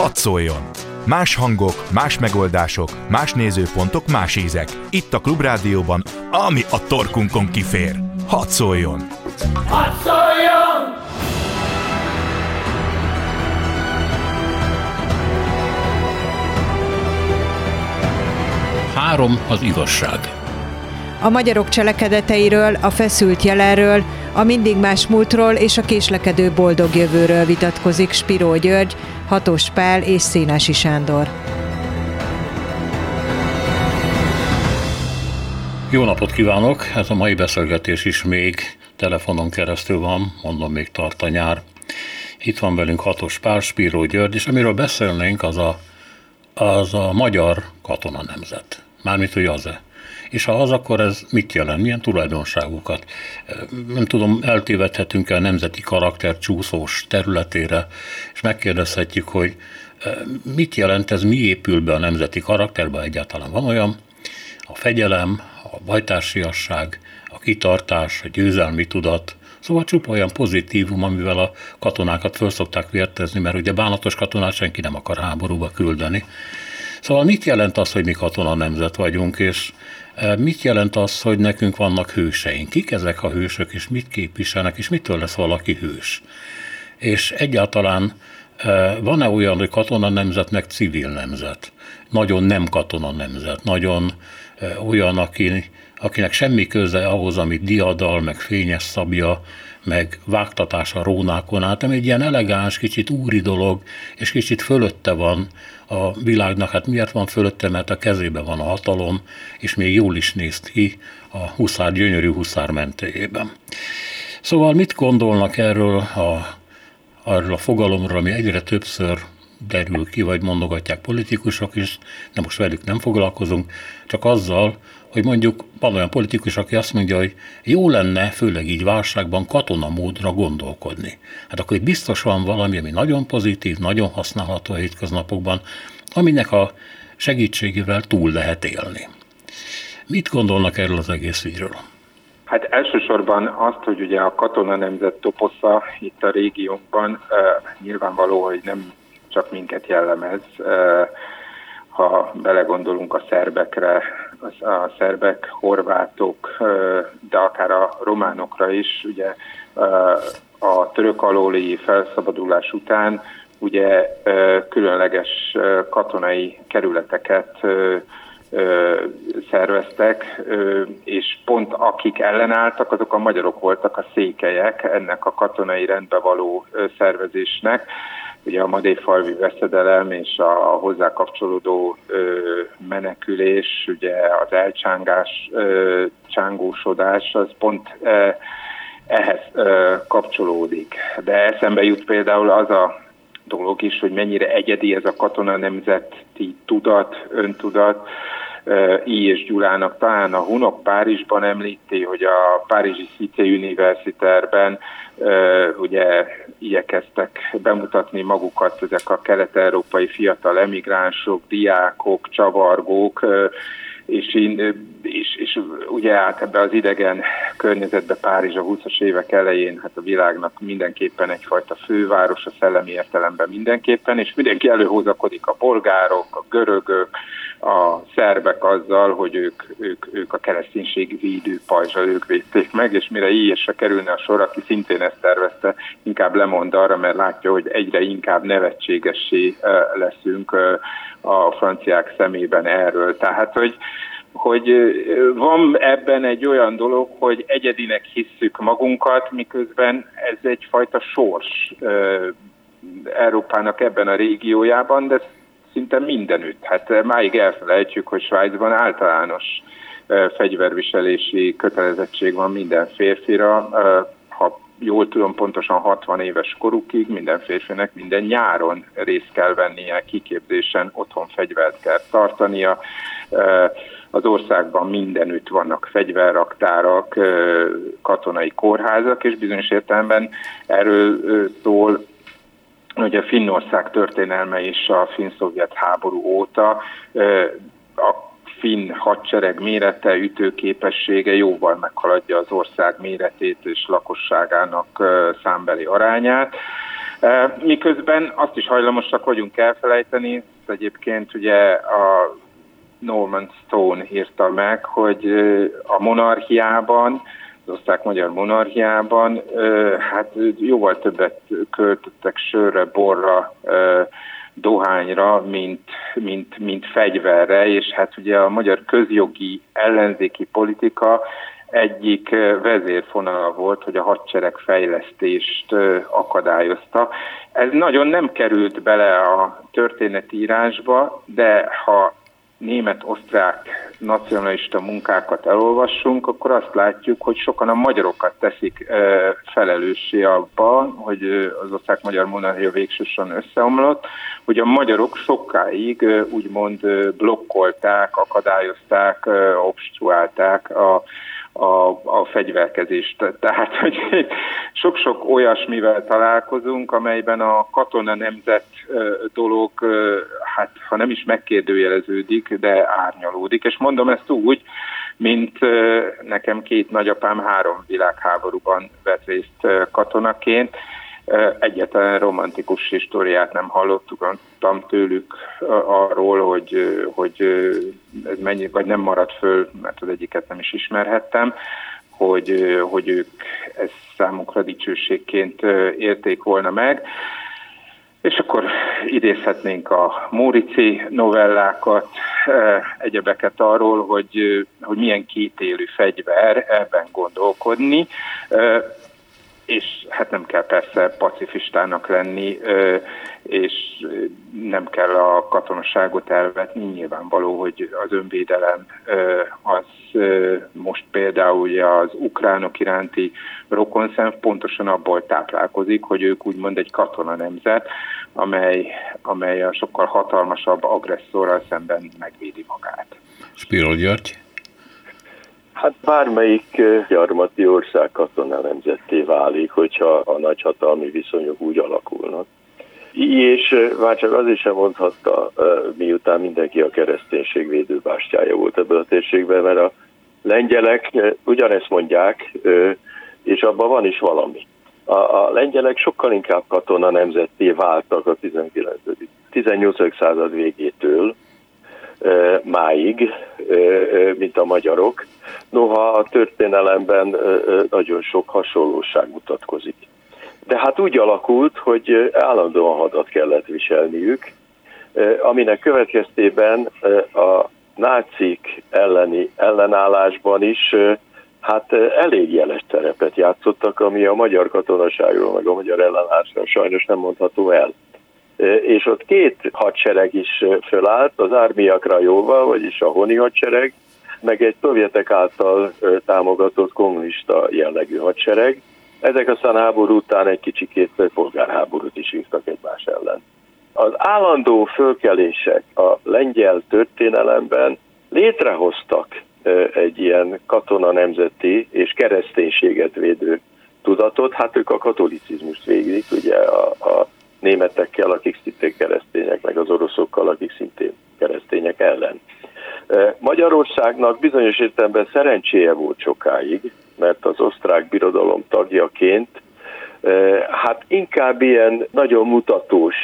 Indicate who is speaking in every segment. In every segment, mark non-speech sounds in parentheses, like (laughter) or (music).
Speaker 1: Hadd szóljon! Más hangok, más megoldások, más nézőpontok, más ízek. Itt a Klubrádióban, ami a torkunkon kifér. Hadd szóljon! Hadd szóljon!
Speaker 2: Három az igazság.
Speaker 3: A magyarok cselekedeteiről, a feszült jelenről, a mindig más múltról és a késlekedő boldog jövőről vitatkozik Spiró György, Hatos Pál és Szénási Sándor.
Speaker 2: Jó napot kívánok! Ez a mai beszélgetés is még telefonon keresztül van, mondom még tart a nyár. Itt van velünk Hatos Pál, Spiró György, és amiről beszélnénk, az a, az a magyar katona nemzet. Mármint, hogy az-e és ha az, akkor ez mit jelent, milyen tulajdonságokat. Nem tudom, eltévedhetünk el nemzeti karakter csúszós területére, és megkérdezhetjük, hogy mit jelent ez, mi épül be a nemzeti karakterbe egyáltalán. Van olyan, a fegyelem, a bajtársiasság, a kitartás, a győzelmi tudat, Szóval csupa olyan pozitívum, amivel a katonákat föl szokták vértezni, mert ugye bánatos katonát senki nem akar háborúba küldeni. Szóval mit jelent az, hogy mi katona nemzet vagyunk, és Mit jelent az, hogy nekünk vannak hőseink? Kik ezek a hősök, és mit képviselnek, és mitől lesz valaki hős? És egyáltalán van-e olyan, hogy katona nemzet, meg civil nemzet? Nagyon nem katona nemzet, nagyon olyan, aki, akinek semmi köze ahhoz, amit diadal, meg fényes szabja, meg vágtatás a rónákon át, ami egy ilyen elegáns, kicsit úri dolog, és kicsit fölötte van a világnak. Hát miért van fölötte? Mert a kezében van a hatalom, és még jól is néz ki a huszár, gyönyörű huszár mentéjében. Szóval mit gondolnak erről a, arról a fogalomról, ami egyre többször derül ki, vagy mondogatják politikusok is, de most velük nem foglalkozunk, csak azzal, hogy mondjuk van olyan politikus, aki azt mondja, hogy jó lenne, főleg így válságban katonamódra gondolkodni. Hát akkor itt biztos van valami, ami nagyon pozitív, nagyon használható a hétköznapokban, aminek a segítségével túl lehet élni. Mit gondolnak erről az egész ügyről?
Speaker 4: Hát elsősorban azt, hogy ugye a katona nemzet toposza itt a régiónkban, nyilvánvaló, hogy nem csak minket jellemez, ha belegondolunk a szerbekre, a szerbek, horvátok, de akár a románokra is, ugye a török alóli felszabadulás után ugye különleges katonai kerületeket szerveztek, és pont akik ellenálltak, azok a magyarok voltak a székelyek ennek a katonai rendbe való szervezésnek ugye a Madéfalvi veszedelem és a hozzá kapcsolódó menekülés, ugye az elcsángás, csángósodás, az pont ehhez kapcsolódik. De eszembe jut például az a dolog is, hogy mennyire egyedi ez a katona nemzeti tudat, öntudat, I. és Gyulának talán a Hunok Párizsban említi, hogy a Párizsi Cité Universitárben ugye igyekeztek bemutatni magukat ezek a kelet-európai fiatal emigránsok, diákok, csavargók, és, én, és, és ugye át ebbe az idegen környezetbe Párizs a 20-as évek elején, hát a világnak mindenképpen egyfajta főváros, a szellemi értelemben mindenképpen, és mindenki előhozakodik a bolgárok, a görögök, a szerbek azzal, hogy ők, ők, ők a kereszténység védő pajzsal ők védték meg, és mire se kerülne a sor, aki szintén ezt tervezte, inkább lemond arra, mert látja, hogy egyre inkább nevetségessé leszünk a franciák szemében erről. Tehát, hogy hogy van ebben egy olyan dolog, hogy egyedinek hisszük magunkat, miközben ez egyfajta sors Európának ebben a régiójában, de szinte mindenütt. Hát máig elfelejtjük, hogy Svájcban általános fegyverviselési kötelezettség van minden férfira, ha jól tudom, pontosan 60 éves korukig minden férfinek minden nyáron részt kell vennie kiképzésen, otthon fegyvert kell tartania. Az országban mindenütt vannak fegyverraktárak, katonai kórházak, és bizonyos értelemben erről szól hogy a Finnország történelme is a finn-szovjet háború óta a finn hadsereg mérete, ütőképessége jóval meghaladja az ország méretét és lakosságának számbeli arányát. Miközben azt is hajlamosak vagyunk elfelejteni, egyébként ugye a Norman Stone írta meg, hogy a monarchiában, az osztrák-magyar monarchiában, hát jóval többet költöttek sörre, borra, dohányra, mint, mint, mint fegyverre, és hát ugye a magyar közjogi ellenzéki politika egyik vezérfonala volt, hogy a hadsereg fejlesztést akadályozta. Ez nagyon nem került bele a történetírásba, de ha német-osztrák nacionalista munkákat elolvassunk, akkor azt látjuk, hogy sokan a magyarokat teszik felelőssé abban, hogy az osztrák-magyar monarchia végsősorban összeomlott, hogy a magyarok sokáig úgymond blokkolták, akadályozták, obstruálták a a, a fegyverkezést. Tehát, hogy sok-sok olyasmivel találkozunk, amelyben a katona nemzet dolog, hát ha nem is megkérdőjeleződik, de árnyalódik. És mondom ezt úgy, mint nekem két nagyapám három világháborúban vett részt katonaként, egyetlen romantikus históriát nem hallottuk tőlük arról, hogy, hogy ez mennyi, vagy nem maradt föl, mert az egyiket nem is ismerhettem, hogy, hogy ők ezt számukra dicsőségként érték volna meg. És akkor idézhetnénk a Mórici novellákat, egyebeket arról, hogy, hogy milyen kétélű fegyver ebben gondolkodni és hát nem kell persze pacifistának lenni, és nem kell a katonaságot elvetni. Nyilvánvaló, hogy az önvédelem az most például az ukránok iránti rokonszem pontosan abból táplálkozik, hogy ők úgymond egy katona nemzet, amely, amely a sokkal hatalmasabb agresszorral szemben megvédi magát.
Speaker 2: Spiro György.
Speaker 5: Hát bármelyik gyarmati ország katona nemzetté válik, hogyha a nagyhatalmi viszonyok úgy alakulnak. És már csak is sem mondhatta, miután mindenki a kereszténység védőbástyája volt ebből a térségben, mert a lengyelek ugyanezt mondják, és abban van is valami. A, a lengyelek sokkal inkább katona nemzetté váltak a 19. 18. század végétől, máig, mint a magyarok. Noha a történelemben nagyon sok hasonlóság mutatkozik. De hát úgy alakult, hogy állandóan hadat kellett viselniük, aminek következtében a nácik elleni ellenállásban is hát elég jeles szerepet játszottak, ami a magyar katonaságról, meg a magyar ellenállásról sajnos nem mondható el és ott két hadsereg is fölállt, az ármiakra jóval, vagyis a honi hadsereg, meg egy szovjetek által támogatott kommunista jellegű hadsereg. Ezek aztán háború után egy kicsikét polgárháborút is írtak egymás ellen. Az állandó fölkelések a lengyel történelemben létrehoztak egy ilyen katona nemzeti és kereszténységet védő tudatot, hát ők a katolicizmust végzik, ugye a, a németekkel, akik szintén keresztények, meg az oroszokkal, akik szintén keresztények ellen. Magyarországnak bizonyos értelemben szerencséje volt sokáig, mert az osztrák birodalom tagjaként hát inkább ilyen nagyon mutatós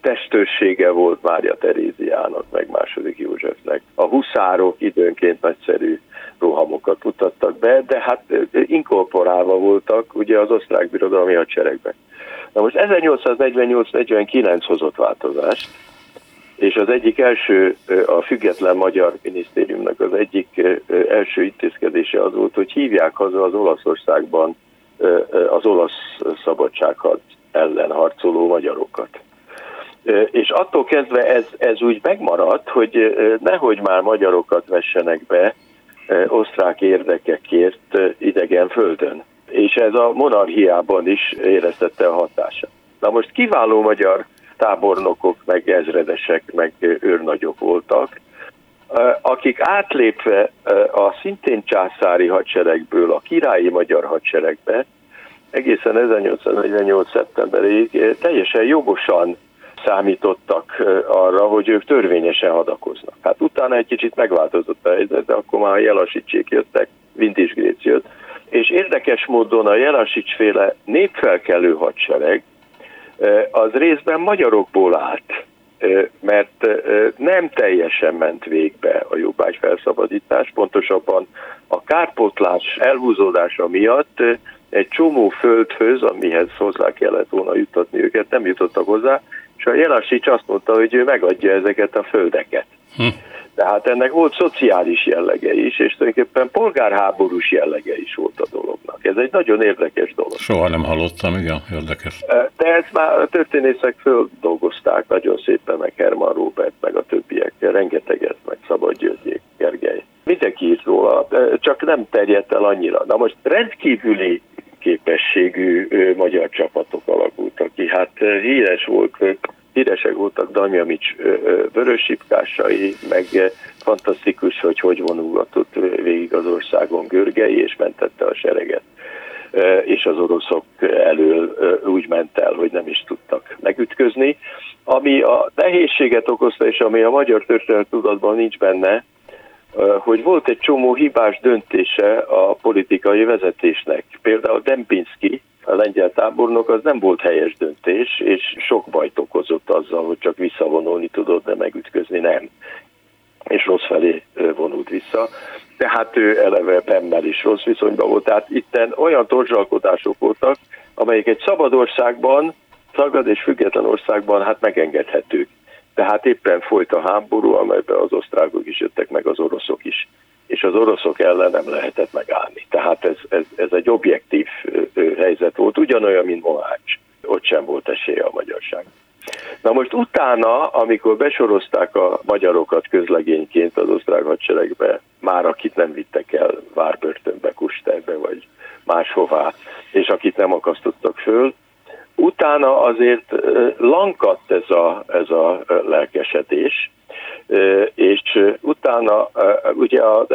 Speaker 5: testőssége volt Mária Teréziának, meg második Józsefnek. A huszárok időnként nagyszerű rohamokat mutattak be, de hát inkorporálva voltak ugye az osztrák birodalmi hadseregben. Na most 1848-49 hozott változást, és az egyik első, a független magyar minisztériumnak az egyik első intézkedése az volt, hogy hívják haza az Olaszországban az olasz szabadságharc ellen harcoló magyarokat. És attól kezdve ez, ez úgy megmaradt, hogy nehogy már magyarokat vessenek be osztrák érdekekért idegen földön és ez a monarchiában is éreztette a hatását. Na most kiváló magyar tábornokok, meg ezredesek, meg őrnagyok voltak, akik átlépve a szintén császári hadseregből a királyi magyar hadseregbe, egészen 1848. szeptemberig teljesen jogosan számítottak arra, hogy ők törvényesen hadakoznak. Hát utána egy kicsit megváltozott a helyzet, de akkor már a Jelasicsék jöttek, Vintis Gréc jött, és érdekes módon a Jelasics féle népfelkelő hadsereg az részben magyarokból állt, mert nem teljesen ment végbe a jobbágy felszabadítás, pontosabban a kárpotlás elhúzódása miatt egy csomó földhöz, amihez hozzá kellett volna jutatni őket, nem jutottak hozzá, és a Jelasics azt mondta, hogy ő megadja ezeket a földeket. Hm. Tehát ennek volt szociális jellege is, és tulajdonképpen polgárháborús jellege is volt a dolognak. Ez egy nagyon érdekes dolog.
Speaker 2: Soha nem hallottam, igen, érdekes.
Speaker 5: De ezt már a történészek földolgozták nagyon szépen, meg Herman Robert, meg a többiek, rengeteget, meg Szabad Györgyék, Gergely. Mindenki írt róla, csak nem terjedt el annyira. Na most rendkívüli képességű magyar csapatok alakultak ki. Hát híres volt híresek voltak Damjamics vörösipkásai, meg fantasztikus, hogy hogy vonulgatott végig az országon Görgei, és mentette a sereget és az oroszok elől úgy ment el, hogy nem is tudtak megütközni. Ami a nehézséget okozta, és ami a magyar történet tudatban nincs benne, hogy volt egy csomó hibás döntése a politikai vezetésnek. Például Dempinski, a lengyel tábornok, az nem volt helyes döntés, és sok bajt okozott azzal, hogy csak visszavonulni tudott, de megütközni nem. És rossz felé vonult vissza. Tehát ő eleve Pemmel is rossz viszonyban volt. Tehát itten olyan torzsalkodások voltak, amelyek egy szabad országban, szabad és független országban hát megengedhetők. Tehát éppen folyt a háború, amelyben az osztrákok is jöttek, meg az oroszok is és az oroszok ellen nem lehetett megállni. Tehát ez, ez, ez egy objektív helyzet volt, ugyanolyan, mint Mohács. Ott sem volt esélye a magyarság. Na most utána, amikor besorozták a magyarokat közlegényként az osztrák hadseregbe, már akit nem vittek el várbörtönbe, kusterbe vagy máshová, és akit nem akasztottak föl, utána azért lankadt ez a, ez a lelkesedés, és utána ugye az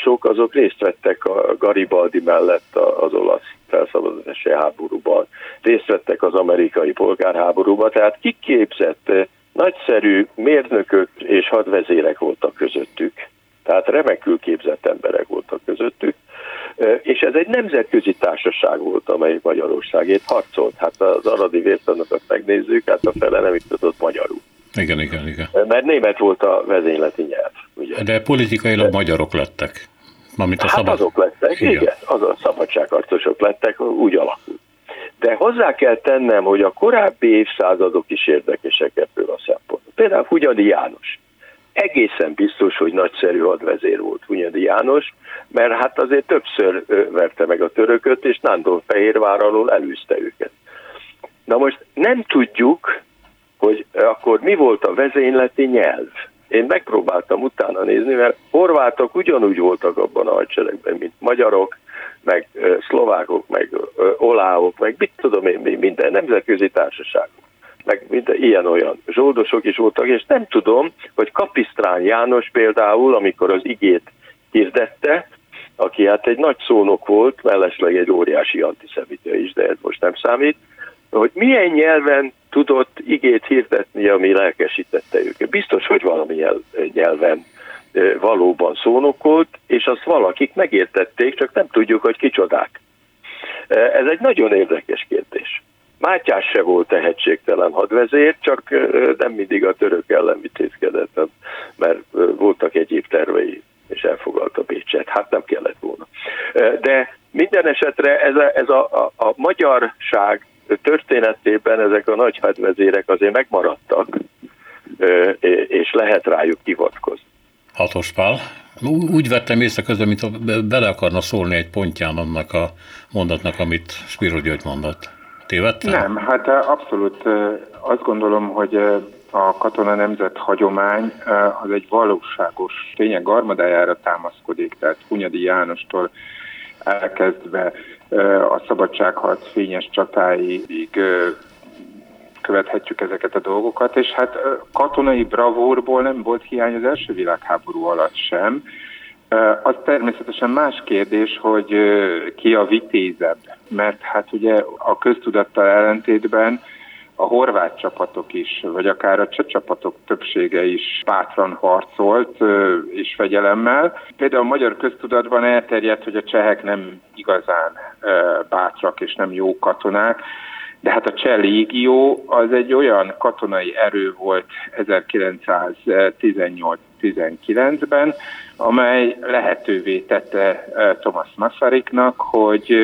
Speaker 5: emigránsok azok részt vettek a Garibaldi mellett az olasz felszabadulási háborúban, részt vettek az amerikai polgárháborúban, tehát kiképzett nagyszerű mérnökök és hadvezérek voltak közöttük. Tehát remekül képzett emberek voltak közöttük, és ez egy nemzetközi társaság volt, amely Magyarországét harcolt. Hát az aradi vértanokat megnézzük, hát a fele nem itt tudott magyarul.
Speaker 2: Igen, igen, igen.
Speaker 5: Mert német volt a vezényleti nyelv.
Speaker 2: De politikailag magyarok lettek.
Speaker 5: Mármint a hát szabad... azok lettek, igen. igen, az a szabadságharcosok lettek, úgy alakult. De hozzá kell tennem, hogy a korábbi évszázadok is érdekesek ebből a szempontból. Például Hunyadi János. Egészen biztos, hogy nagyszerű hadvezér volt Hunyadi János, mert hát azért többször verte meg a törököt, és Nándor Fehérvár alól elűzte őket. Na most nem tudjuk, hogy akkor mi volt a vezényleti nyelv. Én megpróbáltam utána nézni, mert horvátok ugyanúgy voltak abban a hadseregben, mint magyarok, meg szlovákok, meg oláok, meg mit tudom én, minden nemzetközi társaságok meg minden ilyen-olyan zsoldosok is voltak, és nem tudom, hogy Kapisztrán János például, amikor az igét hirdette, aki hát egy nagy szónok volt, mellesleg egy óriási antiszemita is, de ez most nem számít, hogy milyen nyelven tudott igét hirdetni, ami lelkesítette őket. Biztos, hogy valami nyelven valóban szónokolt, és azt valakik megértették, csak nem tudjuk, hogy kicsodák. Ez egy nagyon érdekes kérdés. Mátyás se volt tehetségtelen hadvezér, csak nem mindig a török ellen vitézkedett, mert voltak egyéb tervei, és elfoglalta Bécset. Hát nem kellett volna. De minden esetre ez a, ez a, a, a magyarság történetében ezek a nagy hadvezérek azért megmaradtak, és lehet rájuk hivatkozni.
Speaker 2: Hatos Pál. Úgy vettem észre közben, mint bele akarna szólni egy pontján annak a mondatnak, amit Spiro György mondott. Tévedtem?
Speaker 4: Nem, hát abszolút azt gondolom, hogy a katona nemzet hagyomány az egy valóságos tények garmadájára támaszkodik, tehát Hunyadi Jánostól elkezdve a szabadságharc fényes csatáig követhetjük ezeket a dolgokat, és hát katonai bravúrból nem volt hiány az első világháború alatt sem. Az természetesen más kérdés, hogy ki a vitézebb, mert hát ugye a köztudattal ellentétben a horvát csapatok is, vagy akár a cseh csapatok többsége is bátran harcolt és fegyelemmel. Például a magyar köztudatban elterjedt, hogy a csehek nem igazán bátrak és nem jó katonák, De hát a Cseh légió az egy olyan katonai erő volt 1918-19-ben, amely lehetővé tette Thomas Masaryknak, hogy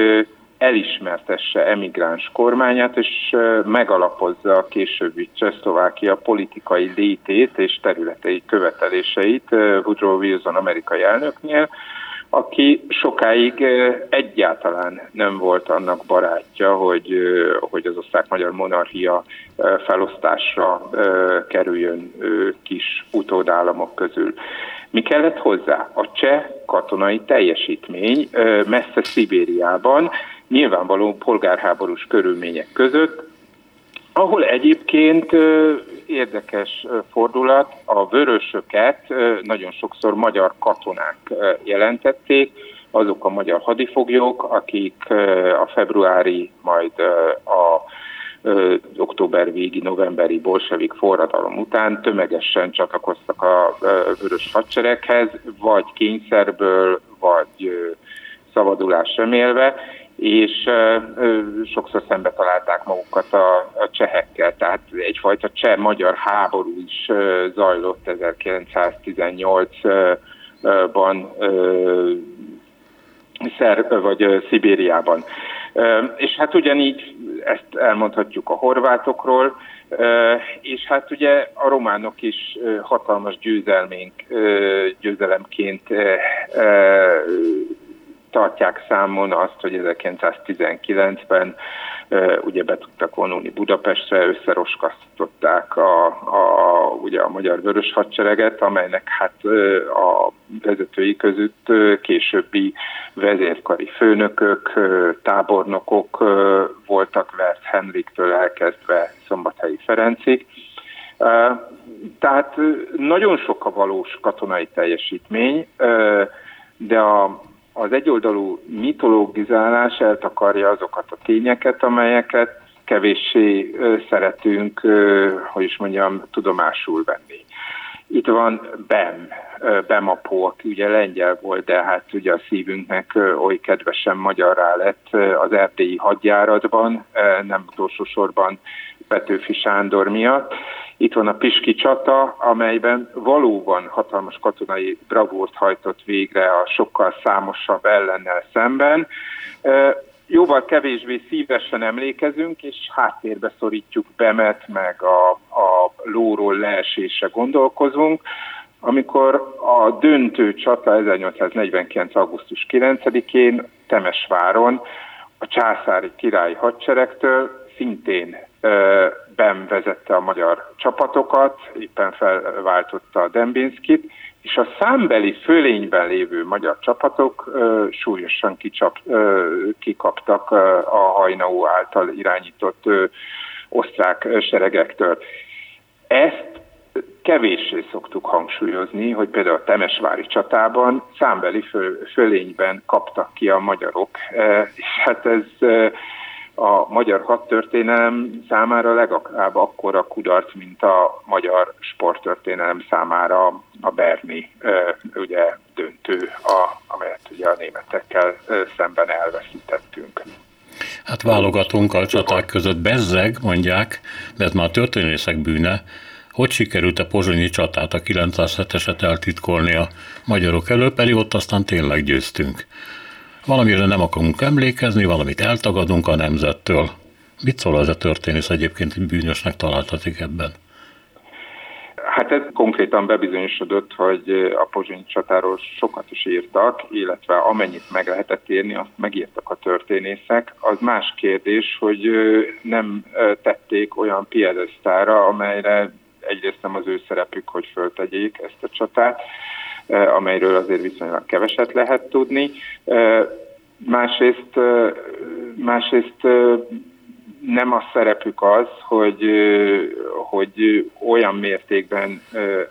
Speaker 4: elismertesse emigráns kormányát, és megalapozza a későbbi Csehszlovákia politikai létét és területei követeléseit Woodrow Wilson amerikai elnöknél, aki sokáig egyáltalán nem volt annak barátja, hogy, hogy az osztrák-magyar monarchia felosztásra kerüljön kis utódállamok közül. Mi kellett hozzá? A cseh katonai teljesítmény messze Szibériában, nyilvánvaló polgárháborús körülmények között, ahol egyébként érdekes fordulat, a vörösöket nagyon sokszor magyar katonák jelentették, azok a magyar hadifoglyok, akik a februári, majd a október végi, novemberi bolsevik forradalom után tömegesen csatlakoztak a vörös hadsereghez, vagy kényszerből, vagy szabadulás remélve, és sokszor szembe találták magukat a, csehekkel. Tehát egyfajta cseh-magyar háború is zajlott 1918-ban Szer, vagy Szibériában. És hát ugyanígy ezt elmondhatjuk a horvátokról, és hát ugye a románok is hatalmas győzelménk, győzelemként tartják számon azt, hogy 1919-ben ugye be tudtak vonulni Budapestre, összeroskasztották a, a, ugye a magyar vörös hadsereget, amelynek hát a vezetői között későbbi vezérkari főnökök, tábornokok voltak Vers Henriktől elkezdve Szombathelyi Ferencig. Tehát nagyon sok a valós katonai teljesítmény, de a, az egyoldalú mitológizálás eltakarja azokat a tényeket, amelyeket kevéssé szeretünk, hogy is mondjam, tudomásul venni. Itt van Bem, Bemapó, aki ugye lengyel volt, de hát ugye a szívünknek oly kedvesen magyarrá lett az erdélyi hadjáratban, nem utolsó sorban Petőfi Sándor miatt. Itt van a Piski csata, amelyben valóban hatalmas katonai bravúrt hajtott végre a sokkal számosabb ellennel szemben. Jóval kevésbé szívesen emlékezünk, és háttérbe szorítjuk Bemet, meg a, a lóról leesése gondolkozunk, amikor a döntő csata 1849. augusztus 9-én Temesváron a császári királyi hadseregtől szintén Ben vezette a magyar csapatokat, éppen felváltotta a Dembinskit, és a számbeli fölényben lévő magyar csapatok ö, súlyosan kicsap, ö, kikaptak ö, a hajnaú által irányított ö, osztrák seregektől. Ezt kevéssé szoktuk hangsúlyozni, hogy például a Temesvári csatában számbeli föl, fölényben kaptak ki a magyarok, és hát ez a magyar hadtörténelem számára legalább akkora kudarc, mint a magyar sporttörténelem számára a Berni ugye, döntő, a, amelyet ugye a németekkel szemben elveszítettünk.
Speaker 2: Hát válogatunk a csaták között bezzeg, mondják, de ez már a történészek bűne, hogy sikerült a pozsonyi csatát, a 907-eset eltitkolni a magyarok elő, pedig ott aztán tényleg győztünk. Valamire nem akarunk emlékezni, valamit eltagadunk a nemzettől. Mit szól az a történész egyébként, hogy bűnösnek találtatik ebben?
Speaker 4: Hát ez konkrétan bebizonyosodott, hogy a pozsonyi csatáról sokat is írtak, illetve amennyit meg lehetett írni, azt megírtak a történészek. Az más kérdés, hogy nem tették olyan piedesztára, amelyre egyrészt nem az ő szerepük, hogy föltegyék ezt a csatát, amelyről azért viszonylag keveset lehet tudni. Másrészt, másrészt nem a szerepük az, hogy, hogy olyan mértékben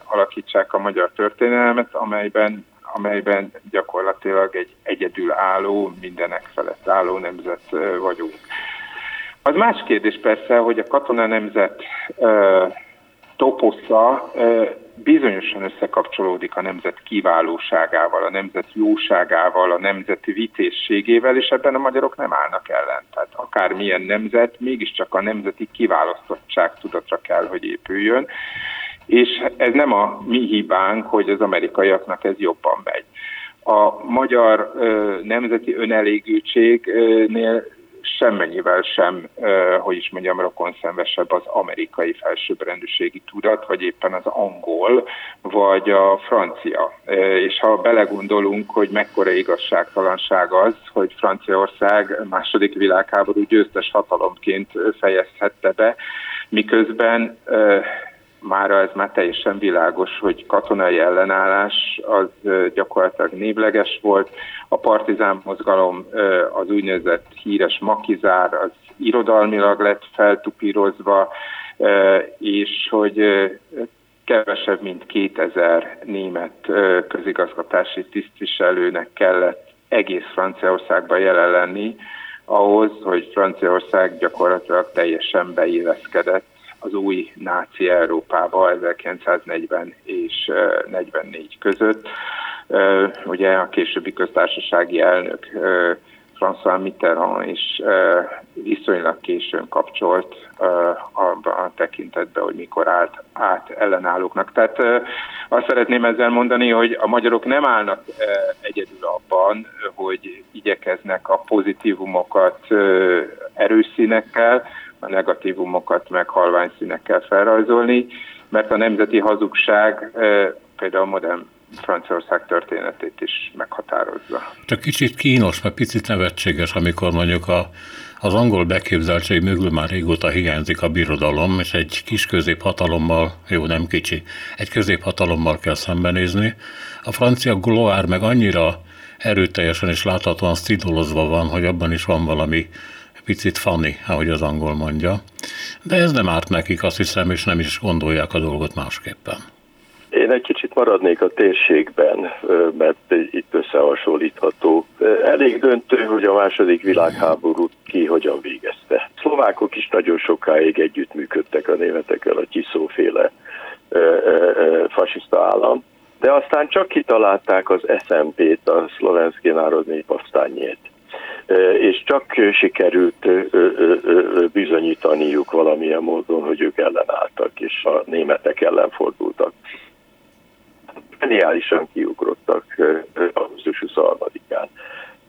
Speaker 4: alakítsák a magyar történelmet, amelyben, amelyben gyakorlatilag egy egyedül álló, mindenek felett álló nemzet vagyunk. Az más kérdés persze, hogy a katona nemzet toposza bizonyosan összekapcsolódik a nemzet kiválóságával, a nemzet jóságával, a nemzeti vitézségével, és ebben a magyarok nem állnak ellen. Tehát akármilyen nemzet, mégiscsak a nemzeti kiválasztottság tudatra kell, hogy épüljön, és ez nem a mi hibánk, hogy az amerikaiaknak ez jobban megy. A magyar ö, nemzeti önelégültségnél semmennyivel sem, hogy is mondjam, rokonszenvesebb az amerikai felsőbbrendűségi tudat, vagy éppen az angol, vagy a francia. És ha belegondolunk, hogy mekkora igazságtalanság az, hogy Franciaország második világháború győztes hatalomként fejezhette be, miközben már ez már teljesen világos, hogy katonai ellenállás az gyakorlatilag névleges volt. A partizán mozgalom, az úgynevezett híres makizár, az irodalmilag lett feltupírozva, és hogy kevesebb, mint 2000 német közigazgatási tisztviselőnek kellett egész Franciaországban jelen lenni, ahhoz, hogy Franciaország gyakorlatilag teljesen beilleszkedett az új náci Európába 1940 és 44 között. Ugye a későbbi köztársasági elnök François Mitterrand is viszonylag későn kapcsolt abban a tekintetben, hogy mikor állt át ellenállóknak. Tehát azt szeretném ezzel mondani, hogy a magyarok nem állnak egyedül abban, hogy igyekeznek a pozitívumokat erős színekkel, a negatívumokat meg halvány színekkel felrajzolni, mert a nemzeti hazugság például modern Franciaország történetét is meghatározza.
Speaker 2: Csak kicsit kínos, mert picit nevetséges, amikor mondjuk a, az angol beképzeltség mögül már régóta hiányzik a birodalom, és egy kis középhatalommal, jó nem kicsi, egy középhatalommal kell szembenézni. A francia gloár meg annyira erőteljesen és láthatóan szidolozva van, hogy abban is van valami picit funny, ahogy az angol mondja. De ez nem árt nekik, azt hiszem, és nem is gondolják a dolgot másképpen.
Speaker 5: Én egy kicsit maradnék a térségben, mert itt összehasonlítható. Elég döntő, hogy a második világháborút ki hogyan végezte. Szlovákok is nagyon sokáig együttműködtek a németekkel, a Csiszóféle fasiszta állam, de aztán csak kitalálták az SMP-t, a Szlovenszki Národnyi Pavstányét és csak sikerült bizonyítaniuk valamilyen módon, hogy ők ellenálltak, és a németek ellen fordultak. Geniálisan kiugrottak augusztus 23-án.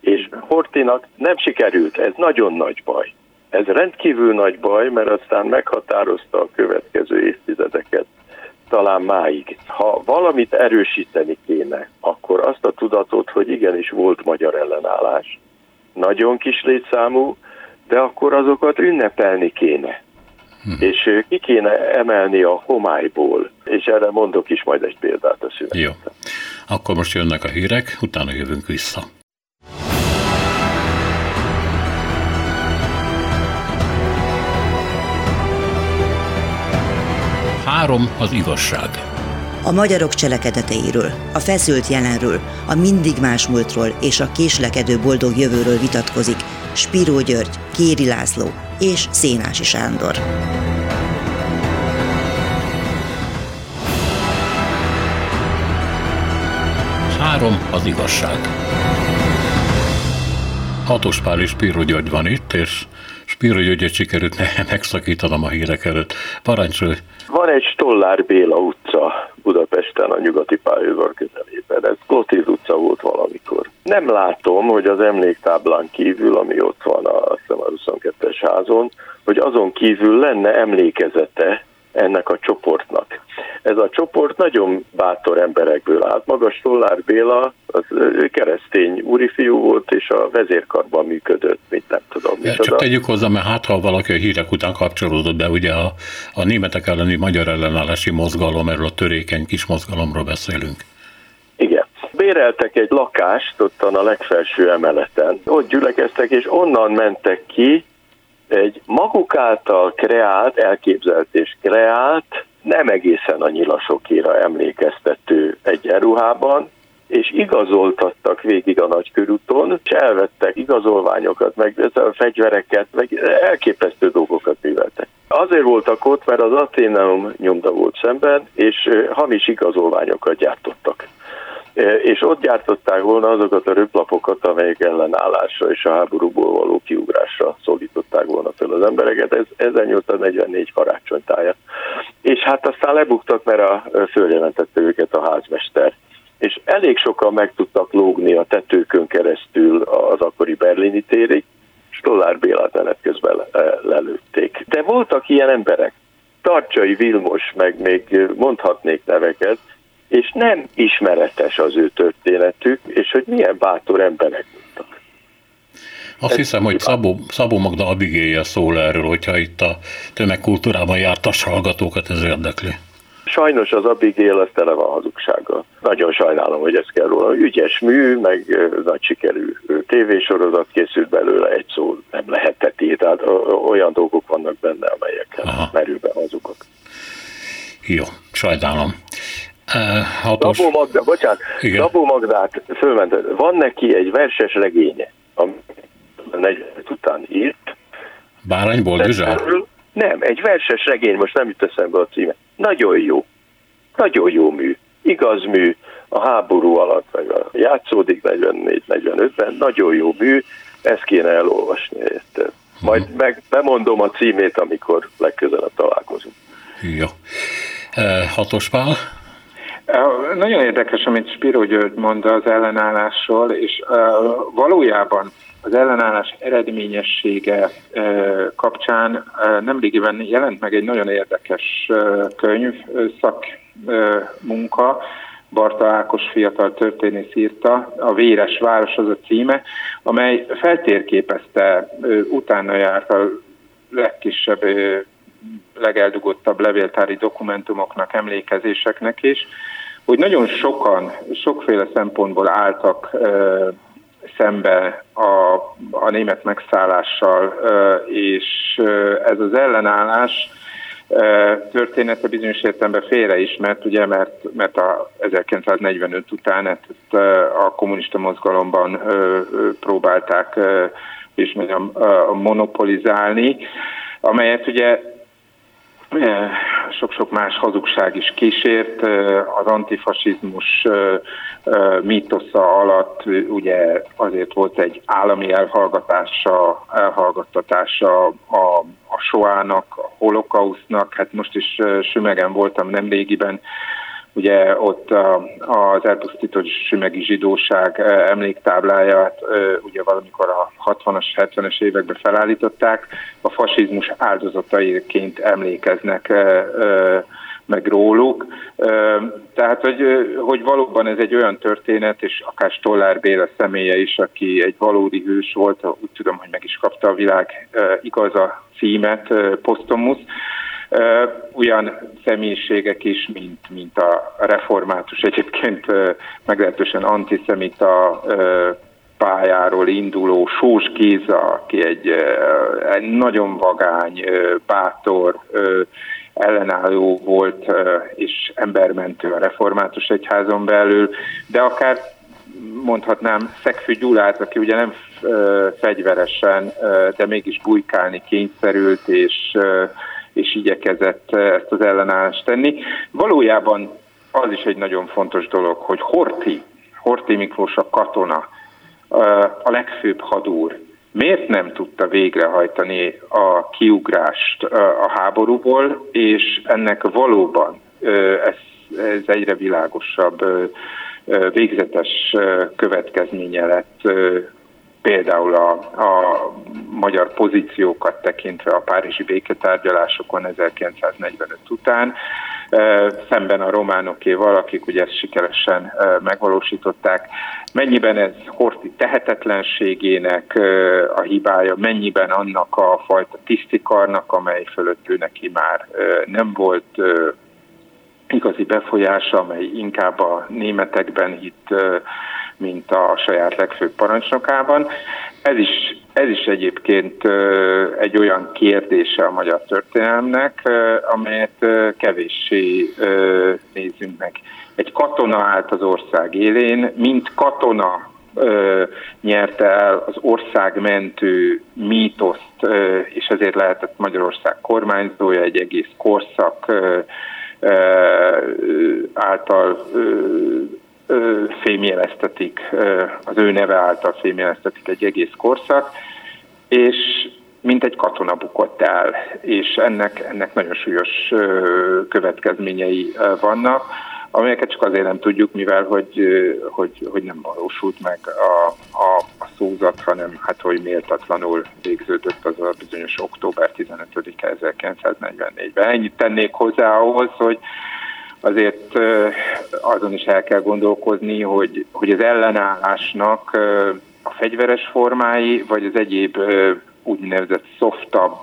Speaker 5: És Hortinak nem sikerült, ez nagyon nagy baj. Ez rendkívül nagy baj, mert aztán meghatározta a következő évtizedeket, talán máig. Ha valamit erősíteni kéne, akkor azt a tudatot, hogy igenis volt magyar ellenállás, nagyon kis létszámú, de akkor azokat ünnepelni kéne. Hm. És ki kéne emelni a homályból, és erre mondok is majd egy példát a szünetet.
Speaker 2: Jó. Akkor most jönnek a hírek, utána jövünk vissza. Három az igazság
Speaker 6: a magyarok cselekedeteiről, a feszült jelenről, a mindig más múltról és a késlekedő boldog jövőről vitatkozik Spiró György, Kéri László és Szénási Sándor.
Speaker 2: Három az igazság. Hatos Pál és Spiro György van itt, és Spiro Györgyet sikerült (laughs) megszakítanom a hírek előtt. Parancsolj!
Speaker 5: Van egy Stollár Béla utca Budapesten a nyugati pályaudvar közelében. Ez Klotiz utca volt valamikor. Nem látom, hogy az emléktáblán kívül, ami ott van a, azt hiszem a 22-es házon, hogy azon kívül lenne emlékezete ennek a csoportnak. Ez a csoport nagyon bátor emberekből állt. Maga Stollár Béla, az keresztény úrifiú volt, és a vezérkarban működött, mint nem tudom.
Speaker 2: Ja, csak tegyük hozzá, mert hát ha valaki a hírek után kapcsolódott be, ugye a, a németek elleni magyar ellenállási mozgalom, erről a törékeny kis mozgalomról beszélünk.
Speaker 5: Igen. Béreltek egy lakást ottan a legfelső emeleten. Ott gyülekeztek, és onnan mentek ki, egy maguk által kreált, elképzelt és kreált, nem egészen a nyilasokére emlékeztető egyenruhában, és igazoltattak végig a nagykörúton, és elvettek igazolványokat, meg a fegyvereket, meg elképesztő dolgokat műveltek. Azért voltak ott, mert az Athenaeum nyomda volt szemben, és hamis igazolványokat gyártottak. És ott gyártották volna azokat a röplapokat, amelyek ellenállásra és a háborúból való kiugrásra szólították volna fel az embereket. Ez 1844 karácsonytája. És hát aztán lebuktak, mert a följelentette őket a házmester és elég sokan meg tudtak lógni a tetőkön keresztül az akkori berlini térig, Stollár Bélát menet közben lelőtték. De voltak ilyen emberek, Tarcsai Vilmos, meg még mondhatnék neveket, és nem ismeretes az ő történetük, és hogy milyen bátor emberek voltak.
Speaker 2: Azt Ez hiszem, hogy Szabó, Szabó Magda Abigéje szól erről, hogyha itt a tömegkultúrában jártas hallgatókat ez érdekli.
Speaker 5: Sajnos az Abigail az tele van hazugsággal. Nagyon sajnálom, hogy ez kell róla. Ügyes mű, meg nagy sikerű tévésorozat készült belőle, egy szó nem lehetett tehát olyan dolgok vannak benne, amelyekkel merül be hazugok.
Speaker 2: Jó, sajnálom.
Speaker 5: Hatos. Szabó Magda, bocsánat, Igen. Szabó Magdát fölmentett. Van neki egy verses regénye, ami 40 után írt.
Speaker 2: Bárány Boldizsár?
Speaker 5: Nem, egy verses regény, most nem jut eszembe a címe. Nagyon jó. Nagyon jó mű. Igaz mű a háború alatt, meg a játszódik 44-45-ben. Nagyon jó mű, ezt kéne elolvasni érted. Majd uh-huh. meg bemondom a címét, amikor legközelebb találkozunk.
Speaker 2: Jó. E, hatos pál?
Speaker 4: Nagyon érdekes, amit Spiro György mond az ellenállásról, és valójában az ellenállás eredményessége kapcsán nemrégiben jelent meg egy nagyon érdekes könyv, szakmunka, Barta Ákos fiatal történész írta, a Véres város az a címe, amely feltérképezte, utána járt a legkisebb, legeldugottabb levéltári dokumentumoknak, emlékezéseknek is, hogy nagyon sokan, sokféle szempontból álltak szembe a, a német megszállással, és ez az ellenállás története bizonyos értelemben félreismert, ugye, mert, mert a 1945 után ezt a kommunista mozgalomban próbálták és mondjam, monopolizálni, amelyet ugye sok-sok más hazugság is kísért. Az antifasizmus mítosza alatt ugye azért volt egy állami elhallgatása, elhallgattatása a, a soának, a holokausznak. Hát most is sümegen voltam nem régiben Ugye ott az elpusztított sümegi zsidóság emléktábláját ugye valamikor a 60-as, 70-es években felállították, a fasizmus áldozataiként emlékeznek meg róluk. Tehát, hogy, hogy valóban ez egy olyan történet, és akár Stollár Béla személye is, aki egy valódi hős volt, úgy tudom, hogy meg is kapta a világ igaza címet, Postomus, olyan személyiségek is, mint, mint a református, egyébként meglehetősen antiszemita pályáról induló Sós Géza, aki egy, egy nagyon vagány, bátor, ellenálló volt és embermentő a református egyházon belül, de akár mondhatnám Szegfű Gyulát, aki ugye nem fegyveresen, de mégis bujkálni kényszerült, és és igyekezett eh, ezt az ellenállást tenni. Valójában az is egy nagyon fontos dolog, hogy Horti, Horti Miklós a katona, eh, a legfőbb hadúr, miért nem tudta végrehajtani a kiugrást eh, a háborúból, és ennek valóban ez, ez egyre világosabb végzetes következménye lett például a, a magyar pozíciókat tekintve a párizsi béketárgyalásokon 1945 után, szemben a románokéval, akik ugye ezt sikeresen megvalósították. Mennyiben ez Horti tehetetlenségének a hibája, mennyiben annak a fajta tisztikarnak, amely fölött ő neki már nem volt igazi befolyása, amely inkább a németekben hitt mint a saját legfőbb parancsnokában. Ez is, ez is egyébként egy olyan kérdése a magyar történelmnek, amelyet kevéssé nézünk meg. Egy katona állt az ország élén, mint katona nyerte el az országmentő mítoszt, és ezért lehetett Magyarország kormányzója egy egész korszak által fémjeleztetik, az ő neve által fémjeleztetik egy egész korszak, és mint egy katona bukott el, és ennek, ennek nagyon súlyos következményei vannak, amelyeket csak azért nem tudjuk, mivel hogy, hogy, hogy nem valósult meg a, a, a szózat, hanem hát hogy méltatlanul végződött az a bizonyos október 15-e 1944-ben. Ennyit tennék hozzá ahhoz, hogy azért azon is el kell gondolkozni, hogy, hogy az ellenállásnak a fegyveres formái, vagy az egyéb úgynevezett softabb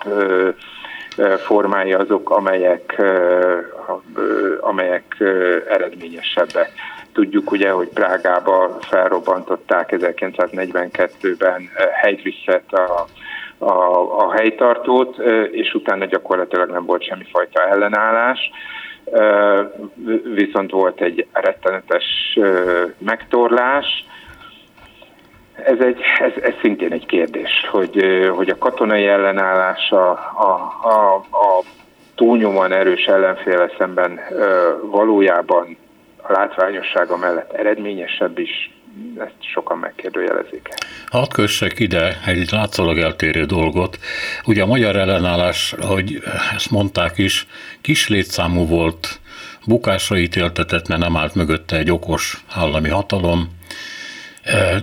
Speaker 4: formái azok, amelyek, amelyek eredményesebbek. Tudjuk ugye, hogy Prágába felrobbantották 1942-ben Heidrichset a, a, a helytartót, és utána gyakorlatilag nem volt semmifajta ellenállás viszont volt egy rettenetes megtorlás. Ez, egy, ez, ez szintén egy kérdés, hogy, hogy a katonai ellenállás a, a, a, a túlnyomóan erős ellenféle szemben valójában a látványossága mellett eredményesebb is, ezt sokan megkérdőjelezik.
Speaker 2: Hadd kössek ide egy látszólag eltérő dolgot. Ugye a magyar ellenállás, ahogy ezt mondták is, kis létszámú volt, bukásra ítéltetett, mert nem állt mögötte egy okos állami hatalom,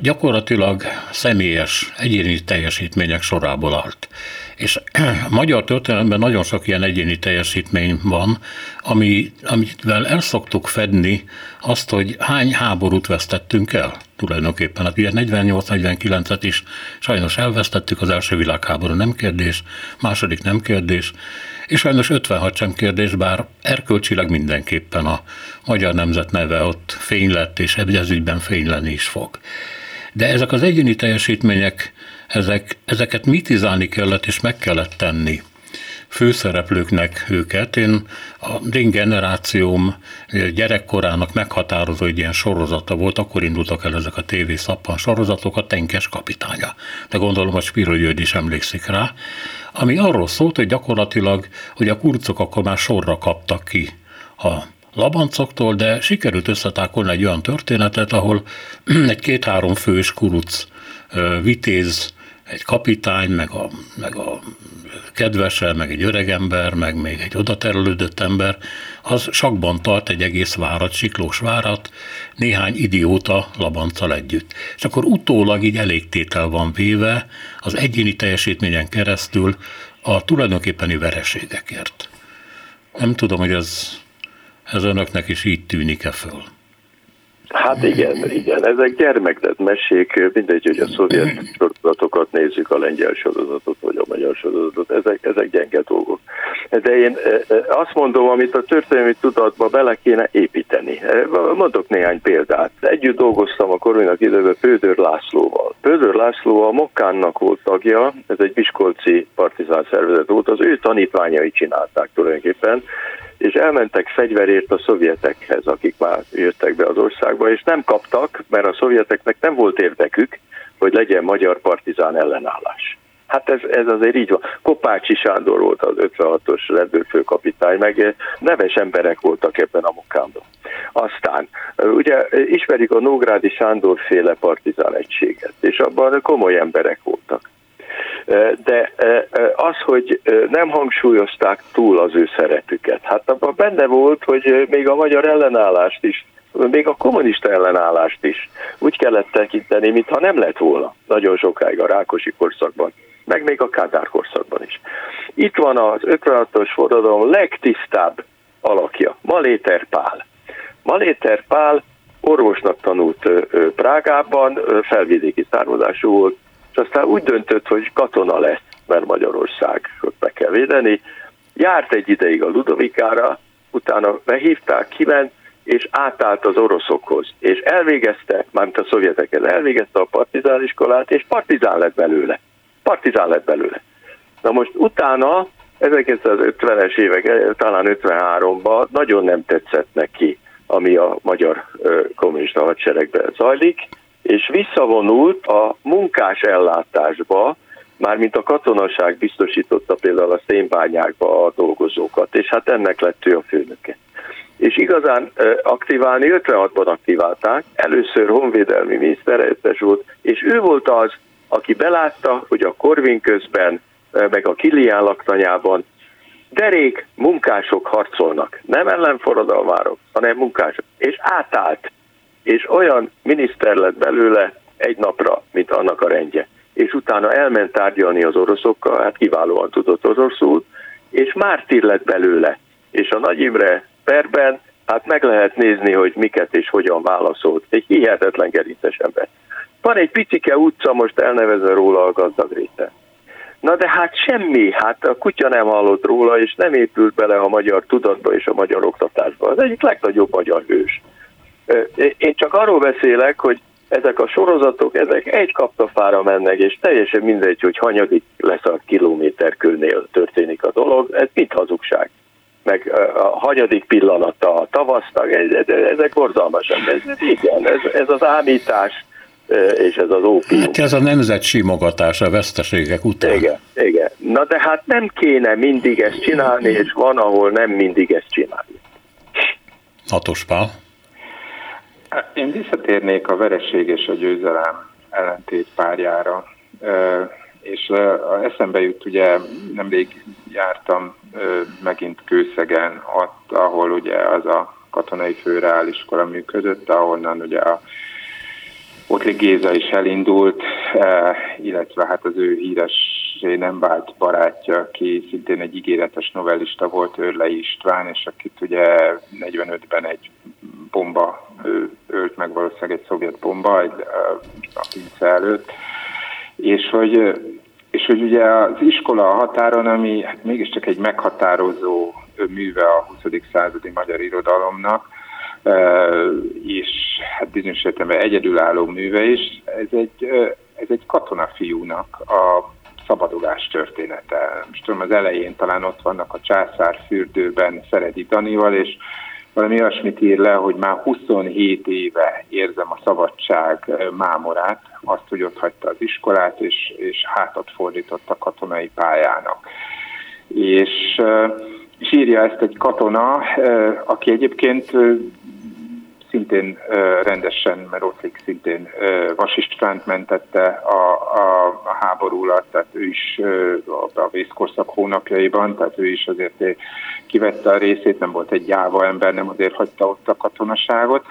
Speaker 2: gyakorlatilag személyes, egyéni teljesítmények sorából állt. És (clears throat) a magyar történelemben nagyon sok ilyen egyéni teljesítmény van, ami, amivel el szoktuk fedni azt, hogy hány háborút vesztettünk el tulajdonképpen. Hát ugye 48-49-et is sajnos elvesztettük, az első világháború nem kérdés, második nem kérdés, és sajnos 56 sem kérdés, bár erkölcsileg mindenképpen a magyar nemzet neve ott fény lett, és ez ügyben fényleni is fog. De ezek az egyéni teljesítmények, ezek, ezeket mitizálni kellett, és meg kellett tenni főszereplőknek őket. Én a én generációm gyerekkorának meghatározó egy ilyen sorozata volt, akkor indultak el ezek a TV szappan sorozatok, a Tenkes kapitánya. De gondolom, hogy Spiro György is emlékszik rá, ami arról szólt, hogy gyakorlatilag, hogy a kurcok akkor már sorra kaptak ki a labancoktól, de sikerült összetákolni egy olyan történetet, ahol (clears throat) egy két-három fős kuruc vitéz, egy kapitány, meg a, meg a kedvese, meg egy öregember, meg még egy odaterülődött ember, az sakban tart egy egész várat, siklós várat, néhány idióta labanccal együtt. És akkor utólag így elégtétel van véve az egyéni teljesítményen keresztül a tulajdonképpeni vereségekért. Nem tudom, hogy ez, ez önöknek is így tűnik-e föl.
Speaker 5: Hát igen, igen, ezek gyermeklet mesék, mindegy, hogy a szovjet sorozatokat nézzük, a lengyel sorozatot, vagy a magyar sorozatot, ezek, ezek gyenge dolgok. De én e, e, azt mondom, amit a történelmi tudatba bele kéne építeni. E, mondok néhány példát. Együtt dolgoztam a koronynak időben Pődör Lászlóval. Pődör László a Mokkánnak volt tagja, ez egy Biskolci partizán szervezet volt, az ő tanítványai csinálták tulajdonképpen, és elmentek fegyverért a szovjetekhez, akik már jöttek be az országba, és nem kaptak, mert a szovjeteknek nem volt érdekük, hogy legyen magyar partizán ellenállás. Hát ez, ez azért így van. Kopácsi Sándor volt az 56-os rendőrfőkapitány, meg neves emberek voltak ebben a munkában. Aztán, ugye ismerik a Nógrádi Sándor féle partizán egységet, és abban komoly emberek voltak de az, hogy nem hangsúlyozták túl az ő szerepüket, hát abban benne volt, hogy még a magyar ellenállást is még a kommunista ellenállást is úgy kellett tekinteni, mintha nem lett volna nagyon sokáig a Rákosi korszakban, meg még a Kádár korszakban is. Itt van az 56-os forradalom legtisztább alakja, Maléter Pál. Maléter Pál orvosnak tanult Prágában, felvidéki származású volt, és aztán úgy döntött, hogy katona lesz, mert Magyarországot be kell védeni. Járt egy ideig a Ludovikára, utána behívták, kiment, és átállt az oroszokhoz, és elvégezte, mármint a szovjeteket, elvégezte a partizániskolát, és partizán lett belőle. Partizán lett belőle. Na most utána, 1950-es évek, talán 53-ban nagyon nem tetszett neki, ami a magyar kommunista hadseregben zajlik, és visszavonult a munkás ellátásba, mármint a katonaság biztosította például a szénbányákba a dolgozókat, és hát ennek lett ő a főnöke. És igazán aktiválni 56-ban aktiválták, először honvédelmi miniszter volt, és ő volt az, aki belátta, hogy a Korvin közben, meg a Kilián laktanyában derék munkások harcolnak, nem ellenforradalmárok, hanem munkások. És átállt, és olyan miniszter lett belőle egy napra, mint annak a rendje. És utána elment tárgyalni az oroszokkal, hát kiválóan tudott oroszul, és mártír lett belőle. És a Nagy Imre perben, hát meg lehet nézni, hogy miket és hogyan válaszolt. Egy hihetetlen gerinces ember. Van egy picike utca, most elnevezve róla a gazdag része. Na de hát semmi, hát a kutya nem hallott róla, és nem épült bele a magyar tudatba és a magyar oktatásba. Az egyik legnagyobb magyar hős. Én csak arról beszélek, hogy ezek a sorozatok, ezek egy kaptafára mennek, és teljesen mindegy, hogy hanyadik lesz a kilométerkőnél történik a dolog, ez mit hazugság? Meg a hanyadik pillanata a tavasznak, ezek borzalmasak. Ez, igen, ez, ez az ámítás, és ez az ópium.
Speaker 2: Hát ez a nemzet simogatás a veszteségek után.
Speaker 5: Igen, igen. Na de hát nem kéne mindig ezt csinálni, és van, ahol nem mindig ezt csinálni.
Speaker 2: Hatos Pál.
Speaker 4: Én visszatérnék a vereség és a győzelem ellentét párjára, és eszembe jut, ugye nemrég jártam megint Kőszegen, ott, ahol ugye az a katonai főreáliskola működött, ahonnan ugye a Ottli Géza is elindult, illetve hát az ő híres nem vált barátja, aki szintén egy ígéretes novellista volt, Őrlei István, és akit ugye 45-ben egy bomba ő ölt meg valószínűleg egy szovjet bomba egy, a pince előtt, és hogy, és hogy ugye az iskola a határon, ami hát mégiscsak egy meghatározó műve a 20. századi magyar irodalomnak, és hát bizonyos értelemben egyedülálló műve is, ez egy, ez egy katonafiúnak a szabadulás története. Most tudom, az elején talán ott vannak a császár fürdőben Szeredi Danival, és valami olyasmit ír le, hogy már 27 éve érzem a szabadság mámorát, azt, hogy ott hagyta az iskolát, és, és hátat fordított a katonai pályának. És, és írja ezt egy katona, aki egyébként szintén rendesen, mert Oszlik szintén Vas Istvánt mentette a, a, a háború alatt, tehát ő is a, a vészkorszak hónapjaiban, tehát ő is azért kivette a részét, nem volt egy gyáva ember, nem azért hagyta ott a katonaságot.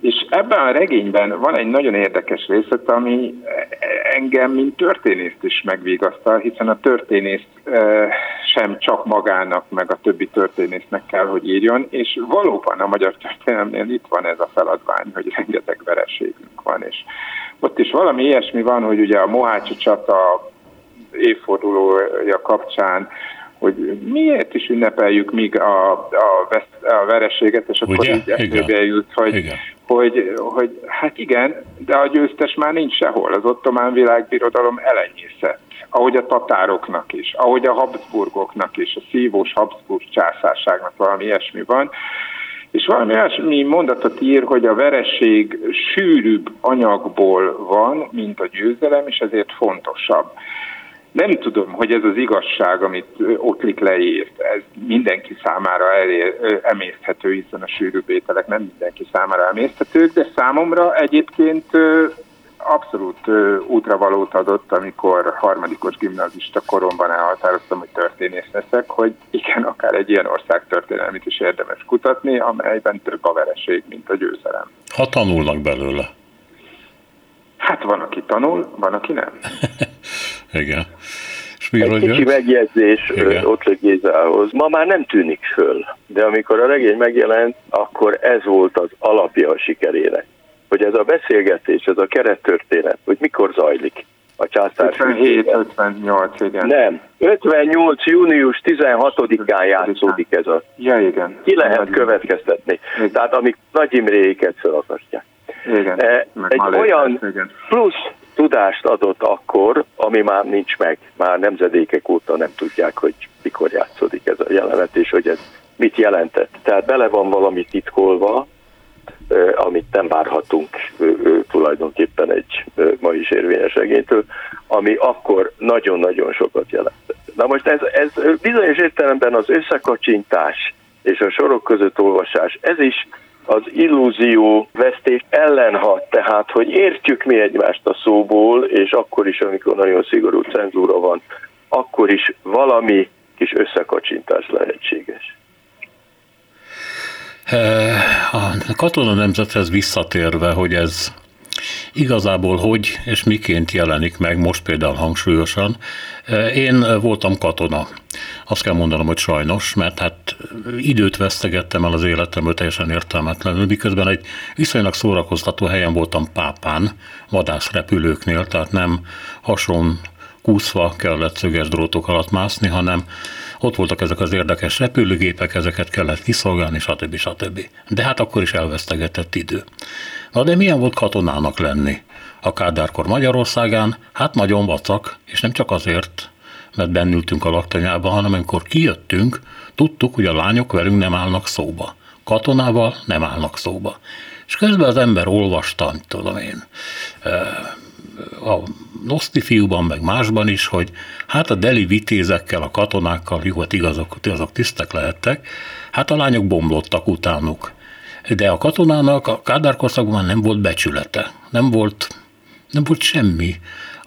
Speaker 4: És ebben a regényben van egy nagyon érdekes részlet, ami engem, mint történészt is megvigasztal, hiszen a történész sem csak magának, meg a többi történésznek kell, hogy írjon, és valóban a magyar történelemnél itt van ez a feladvány, hogy rengeteg vereségünk van, és ott is valami ilyesmi van, hogy ugye a Mohácsi csata évfordulója kapcsán hogy miért is ünnepeljük még a, a, vesz, a vereséget, és akkor Ugye? így eszébe jut, hogy, hogy, hogy hát igen, de a győztes már nincs sehol, az ottomán világbirodalom elenyészett, ahogy a tatároknak is, ahogy a Habsburgoknak is, a szívós Habsburg császárságnak valami ilyesmi van, és valami olyasmi mondatot ír, hogy a vereség sűrűbb anyagból van, mint a győzelem, és ezért fontosabb. Nem tudom, hogy ez az igazság, amit Ottlik leírt, ez mindenki számára elér, emészthető, hiszen a sűrűbb ételek nem mindenki számára emészthetők, de számomra egyébként abszolút útravalót adott, amikor harmadikos gimnazista koromban elhatároztam, hogy történész leszek, hogy igen, akár egy ilyen ország történelmét is érdemes kutatni, amelyben több a vereség, mint a győzelem.
Speaker 2: Ha tanulnak belőle.
Speaker 5: Hát van, aki tanul, van, aki nem. (laughs)
Speaker 2: Igen.
Speaker 5: Egy kicsi megjegyzés ott Gézához. Ma már nem tűnik föl, de amikor a regény megjelent, akkor ez volt az alapja a sikerének. Hogy ez a beszélgetés, ez a kerettörténet, hogy mikor zajlik a császár
Speaker 4: 57-58, igen.
Speaker 5: Nem, 58. június 16-án játszódik ez a...
Speaker 4: Ja, igen.
Speaker 5: Ki lehet Nagy következtetni. Igen. Tehát amik Nagy Imréket felakasztják.
Speaker 4: Igen.
Speaker 5: E, egy olyan igen. plusz tudást adott akkor, ami már nincs meg. Már nemzedékek óta nem tudják, hogy mikor játszódik ez a jelenet, és hogy ez mit jelentett. Tehát bele van valami titkolva, amit nem várhatunk tulajdonképpen egy ma is érvényes regénytől, ami akkor nagyon-nagyon sokat jelentett. Na most ez, ez bizonyos értelemben az összekacsintás és a sorok között olvasás, ez is az illúzió vesztés ellen hat, tehát hogy értjük mi egymást a szóból, és akkor is, amikor nagyon szigorú cenzúra van, akkor is valami kis összekacsintás lehetséges.
Speaker 2: A katona nemzethez visszatérve, hogy ez Igazából hogy és miként jelenik meg most például hangsúlyosan. Én voltam katona. Azt kell mondanom, hogy sajnos, mert hát időt vesztegettem el az életemből teljesen értelmetlenül, miközben egy viszonylag szórakoztató helyen voltam Pápán, vadászrepülőknél, tehát nem hason kúszva kellett szöges drótok alatt mászni, hanem ott voltak ezek az érdekes repülőgépek, ezeket kellett kiszolgálni, stb. stb. De hát akkor is elvesztegetett idő. Na de milyen volt katonának lenni? A Kádárkor Magyarországán, hát nagyon vacak, és nem csak azért, mert bennültünk a laktanyába, hanem amikor kijöttünk, tudtuk, hogy a lányok velünk nem állnak szóba. Katonával nem állnak szóba. És közben az ember olvasta, tudom én, a Noszti fiúban, meg másban is, hogy hát a deli vitézekkel, a katonákkal, jó, hát igazok, azok tisztek lehettek, hát a lányok bomlottak utánuk. De a katonának a Kádár nem volt becsülete, nem volt, nem volt semmi,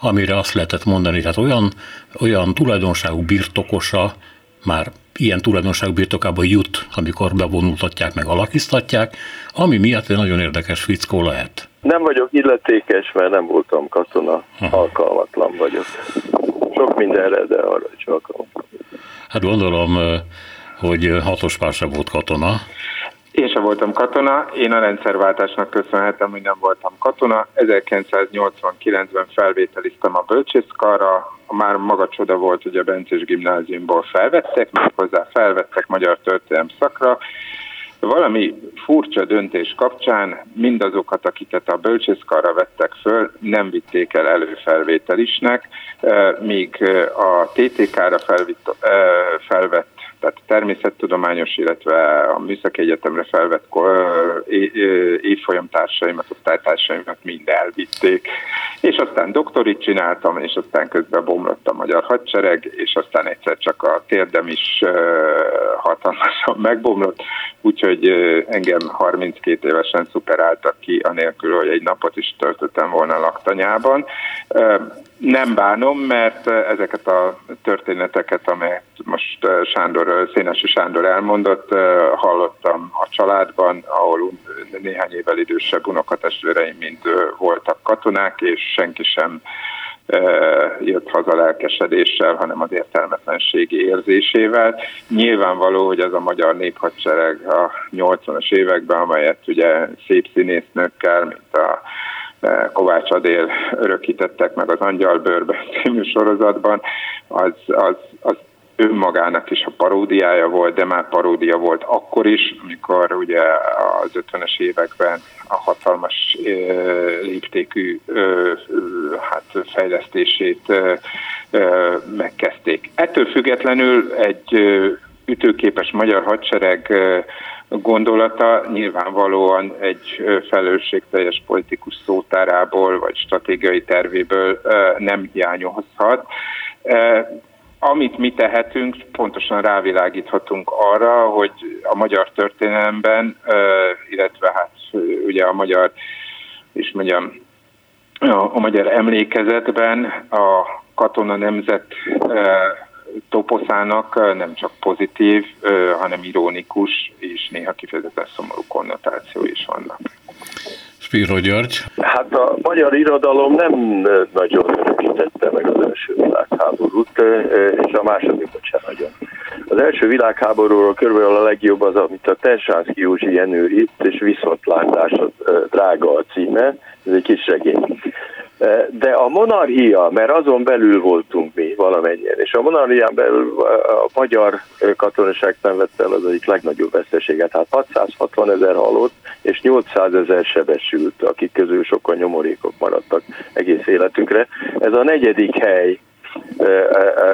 Speaker 2: amire azt lehetett mondani. Tehát olyan, olyan tulajdonságú birtokosa, már ilyen tulajdonság birtokába jut, amikor bevonultatják, meg alakiztatják, ami miatt egy nagyon érdekes fickó lehet.
Speaker 5: Nem vagyok illetékes, mert nem voltam katona, Aha. alkalmatlan vagyok. Sok mindenre, de arra is alkalmatlan.
Speaker 2: Hát gondolom, hogy hatos pár sem volt katona.
Speaker 4: Én sem voltam katona, én a rendszerváltásnak köszönhetem, hogy nem voltam katona. 1989-ben felvételiztem a bölcsészkarra, már maga csoda volt, hogy a Bencés gimnáziumból felvettek, hozzá felvettek magyar történelem szakra. Valami furcsa döntés kapcsán mindazokat, akiket a bölcsészkarra vettek föl, nem vitték el előfelvételisnek, míg a TTK-ra felvitt, felvett tehát természettudományos, illetve a Műszaki Egyetemre felvett évfolyamtársaimat, osztálytársaimat mind elvitték. És aztán doktorit csináltam, és aztán közben bomlott a magyar hadsereg, és aztán egyszer csak a térdem is hatalmasan (laughs) megbomlott, úgyhogy engem 32 évesen szuperáltak ki, anélkül, hogy egy napot is töltöttem volna laktanyában. Nem bánom, mert ezeket a történeteket, amelyet most Sándor, Szénesi Sándor elmondott, hallottam a családban, ahol néhány évvel idősebb unokatestvéreim mind voltak katonák, és senki sem jött haza lelkesedéssel, hanem az értelmetlenségi érzésével. Nyilvánvaló, hogy ez a magyar néphadsereg a 80-as években, amelyet ugye szép színésznőkkel, mint a Kovács Adél örökítettek meg az Angyalbőrbe című sorozatban, az, az, az önmagának is a paródiája volt, de már paródia volt akkor is, amikor ugye az 50-es években a hatalmas léptékű hát fejlesztését megkezdték. Ettől függetlenül egy ütőképes magyar hadsereg gondolata nyilvánvalóan egy felelősségteljes politikus szótárából vagy stratégiai tervéből nem hiányozhat. Amit mi tehetünk, pontosan rávilágíthatunk arra, hogy a magyar történelemben, illetve hát ugye a magyar, és mondjam, a, magyar emlékezetben a katona nemzet toposzának nem csak pozitív, hanem ironikus és néha kifejezetten szomorú konnotáció is vannak.
Speaker 2: Spiro György?
Speaker 5: Hát a magyar irodalom nem nagyon örökítette meg az első világháborút, és a másodikot sem nagyon. Az első világháborúról körülbelül a legjobb az, amit a Tersánszki Józsi Jenő itt, és viszontlátás a drága a címe, ez egy kis regény. De a monarchia, mert azon belül voltunk mi valamennyien, és a monarchián belül a magyar katonaság szenvedte el az egyik legnagyobb veszteséget. Hát 660 ezer halott, és 800 ezer sebesült, akik közül sokan nyomorékok maradtak egész életükre. Ez a negyedik hely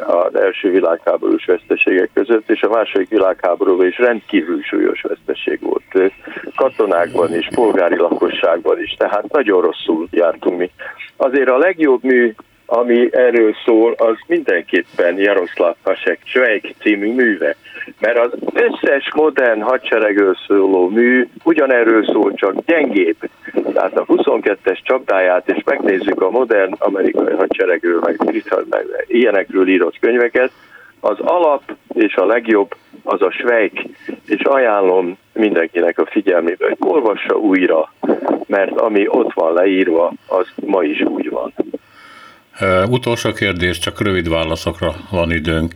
Speaker 5: az első világháborús veszteségek között, és a második világháborúban is rendkívül súlyos veszteség volt. katonákban is, polgári lakosságban is, tehát nagyon rosszul jártunk mi. Azért a legjobb mű, ami erről szól, az mindenképpen Jaroszláv Pasek Csvejk című műve. Mert az összes modern hadseregről szóló mű ugyanerről szól, csak gyengébb. Tehát a 22-es csapdáját, és megnézzük a modern amerikai hadseregről, meg, meg ilyenekről írott könyveket, az alap és a legjobb az a Svejk, és ajánlom mindenkinek a figyelmébe, hogy olvassa újra, mert ami ott van leírva, az ma is úgy van.
Speaker 2: Uh, utolsó kérdés, csak rövid válaszokra van időnk.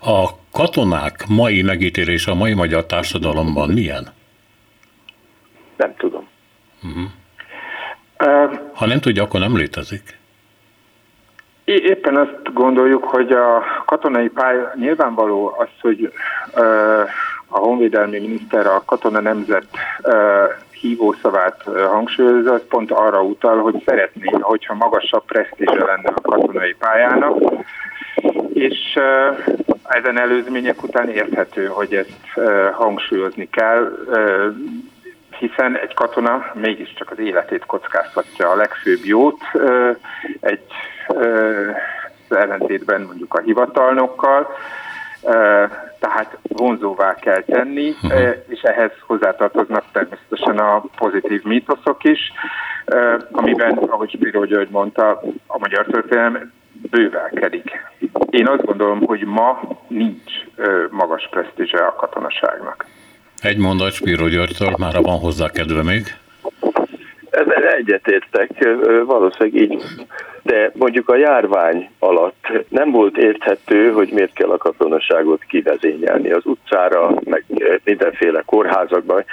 Speaker 2: A katonák mai megítélése a mai magyar társadalomban milyen?
Speaker 5: Nem tudom. Uh-huh.
Speaker 2: Uh, ha nem tudja, akkor nem létezik.
Speaker 4: Éppen azt gondoljuk, hogy a katonai pálya nyilvánvaló az, hogy a honvédelmi miniszter a katona nemzet hívószavát hangsúlyozza, az pont arra utal, hogy szeretné, hogyha magasabb presztízse lenne a katonai pályának, és ezen előzmények után érthető, hogy ezt hangsúlyozni kell, hiszen egy katona mégiscsak az életét kockáztatja a legfőbb jót, egy ellentétben mondjuk a hivatalnokkal, tehát vonzóvá kell tenni, uh-huh. és ehhez hozzátartoznak természetesen a pozitív mítoszok is, amiben, ahogy Spiro György mondta, a magyar történelem bővelkedik. Én azt gondolom, hogy ma nincs magas presztízse a katonaságnak.
Speaker 2: Egy mondat Spiro Györgytől, már van hozzá kedve még.
Speaker 5: Ezzel egyetértek, valószínűleg így. De mondjuk a járvány alatt nem volt érthető, hogy miért kell a katonaságot kivezényelni az utcára, meg mindenféle kórházakban.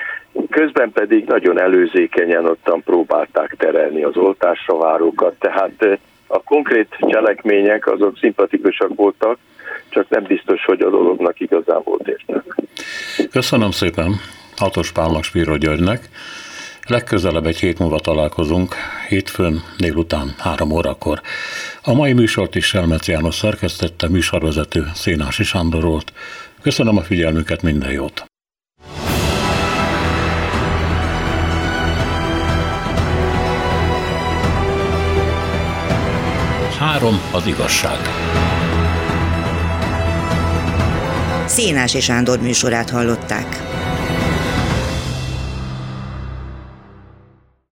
Speaker 5: Közben pedig nagyon előzékenyen ottan próbálták terelni az oltásra várókat, tehát a konkrét cselekmények azok szimpatikusak voltak, csak nem biztos, hogy a dolognak igazán volt értelme.
Speaker 2: Köszönöm szépen Hatos Pálnak Spiro Györgynek. Legközelebb egy hét múlva találkozunk, hétfőn délután három órakor. A mai műsort is Selmec János szerkesztette, műsorvezető Szénási Sándor volt. Köszönöm a figyelmüket, minden jót! Három az igazság.
Speaker 6: Szénási Sándor műsorát hallották.